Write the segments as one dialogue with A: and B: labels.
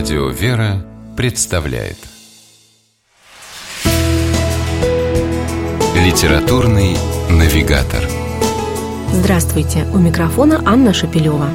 A: Радио «Вера» представляет Литературный навигатор
B: Здравствуйте! У микрофона Анна Шапилева.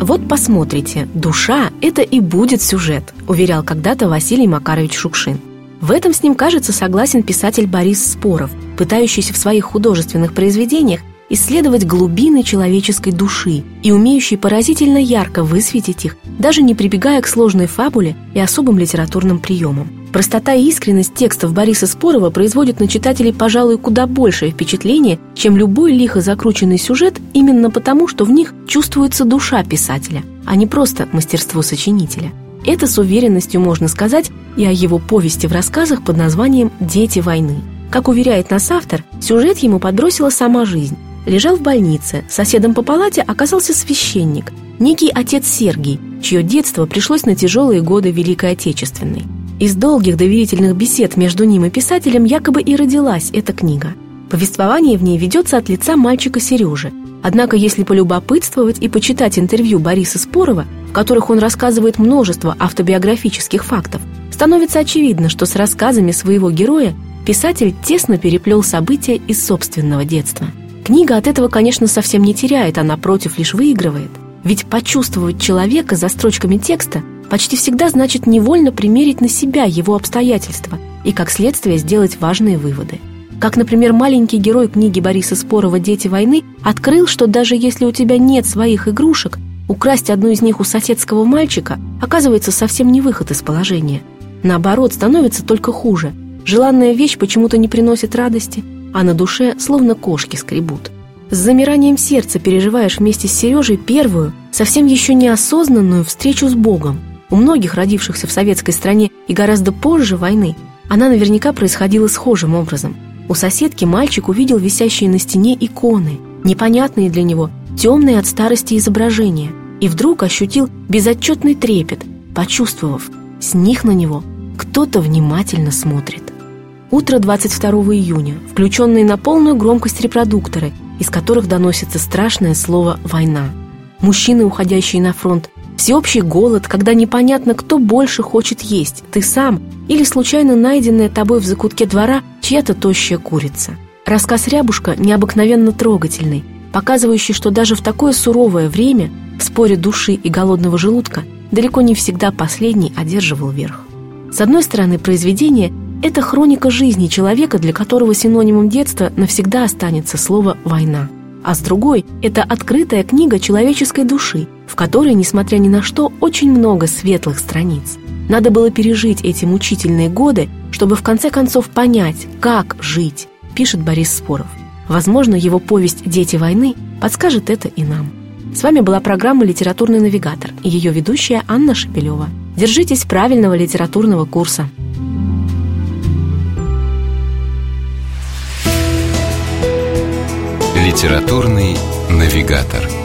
B: Вот посмотрите, душа – это и будет сюжет, уверял когда-то Василий Макарович Шукшин. В этом с ним, кажется, согласен писатель Борис Споров, пытающийся в своих художественных произведениях исследовать глубины человеческой души и умеющий поразительно ярко высветить их, даже не прибегая к сложной фабуле и особым литературным приемам. Простота и искренность текстов Бориса Спорова производят на читателей, пожалуй, куда большее впечатление, чем любой лихо закрученный сюжет, именно потому, что в них чувствуется душа писателя, а не просто мастерство сочинителя. Это с уверенностью можно сказать и о его повести в рассказах под названием «Дети войны». Как уверяет нас автор, сюжет ему подбросила сама жизнь лежал в больнице. Соседом по палате оказался священник, некий отец Сергий, чье детство пришлось на тяжелые годы Великой Отечественной. Из долгих доверительных бесед между ним и писателем якобы и родилась эта книга. Повествование в ней ведется от лица мальчика Сережи. Однако, если полюбопытствовать и почитать интервью Бориса Спорова, в которых он рассказывает множество автобиографических фактов, становится очевидно, что с рассказами своего героя писатель тесно переплел события из собственного детства – Книга от этого, конечно, совсем не теряет, а напротив лишь выигрывает. Ведь почувствовать человека за строчками текста почти всегда значит невольно примерить на себя его обстоятельства и, как следствие, сделать важные выводы. Как, например, маленький герой книги Бориса Спорова «Дети войны» открыл, что даже если у тебя нет своих игрушек, украсть одну из них у соседского мальчика оказывается совсем не выход из положения. Наоборот, становится только хуже. Желанная вещь почему-то не приносит радости – а на душе словно кошки скребут. С замиранием сердца переживаешь вместе с Сережей первую, совсем еще неосознанную встречу с Богом. У многих, родившихся в советской стране и гораздо позже войны, она наверняка происходила схожим образом. У соседки мальчик увидел висящие на стене иконы, непонятные для него, темные от старости изображения, и вдруг ощутил безотчетный трепет, почувствовав, с них на него кто-то внимательно смотрит. Утро 22 июня, включенные на полную громкость репродукторы, из которых доносится страшное слово «война». Мужчины, уходящие на фронт, всеобщий голод, когда непонятно, кто больше хочет есть, ты сам или случайно найденная тобой в закутке двора чья-то тощая курица. Рассказ «Рябушка» необыкновенно трогательный, показывающий, что даже в такое суровое время в споре души и голодного желудка далеко не всегда последний одерживал верх. С одной стороны, произведение это хроника жизни человека, для которого синонимом детства навсегда останется слово «война». А с другой – это открытая книга человеческой души, в которой, несмотря ни на что, очень много светлых страниц. Надо было пережить эти мучительные годы, чтобы в конце концов понять, как жить, пишет Борис Споров. Возможно, его повесть «Дети войны» подскажет это и нам. С вами была программа «Литературный навигатор» и ее ведущая Анна Шепелева. Держитесь правильного литературного курса.
A: Литературный навигатор.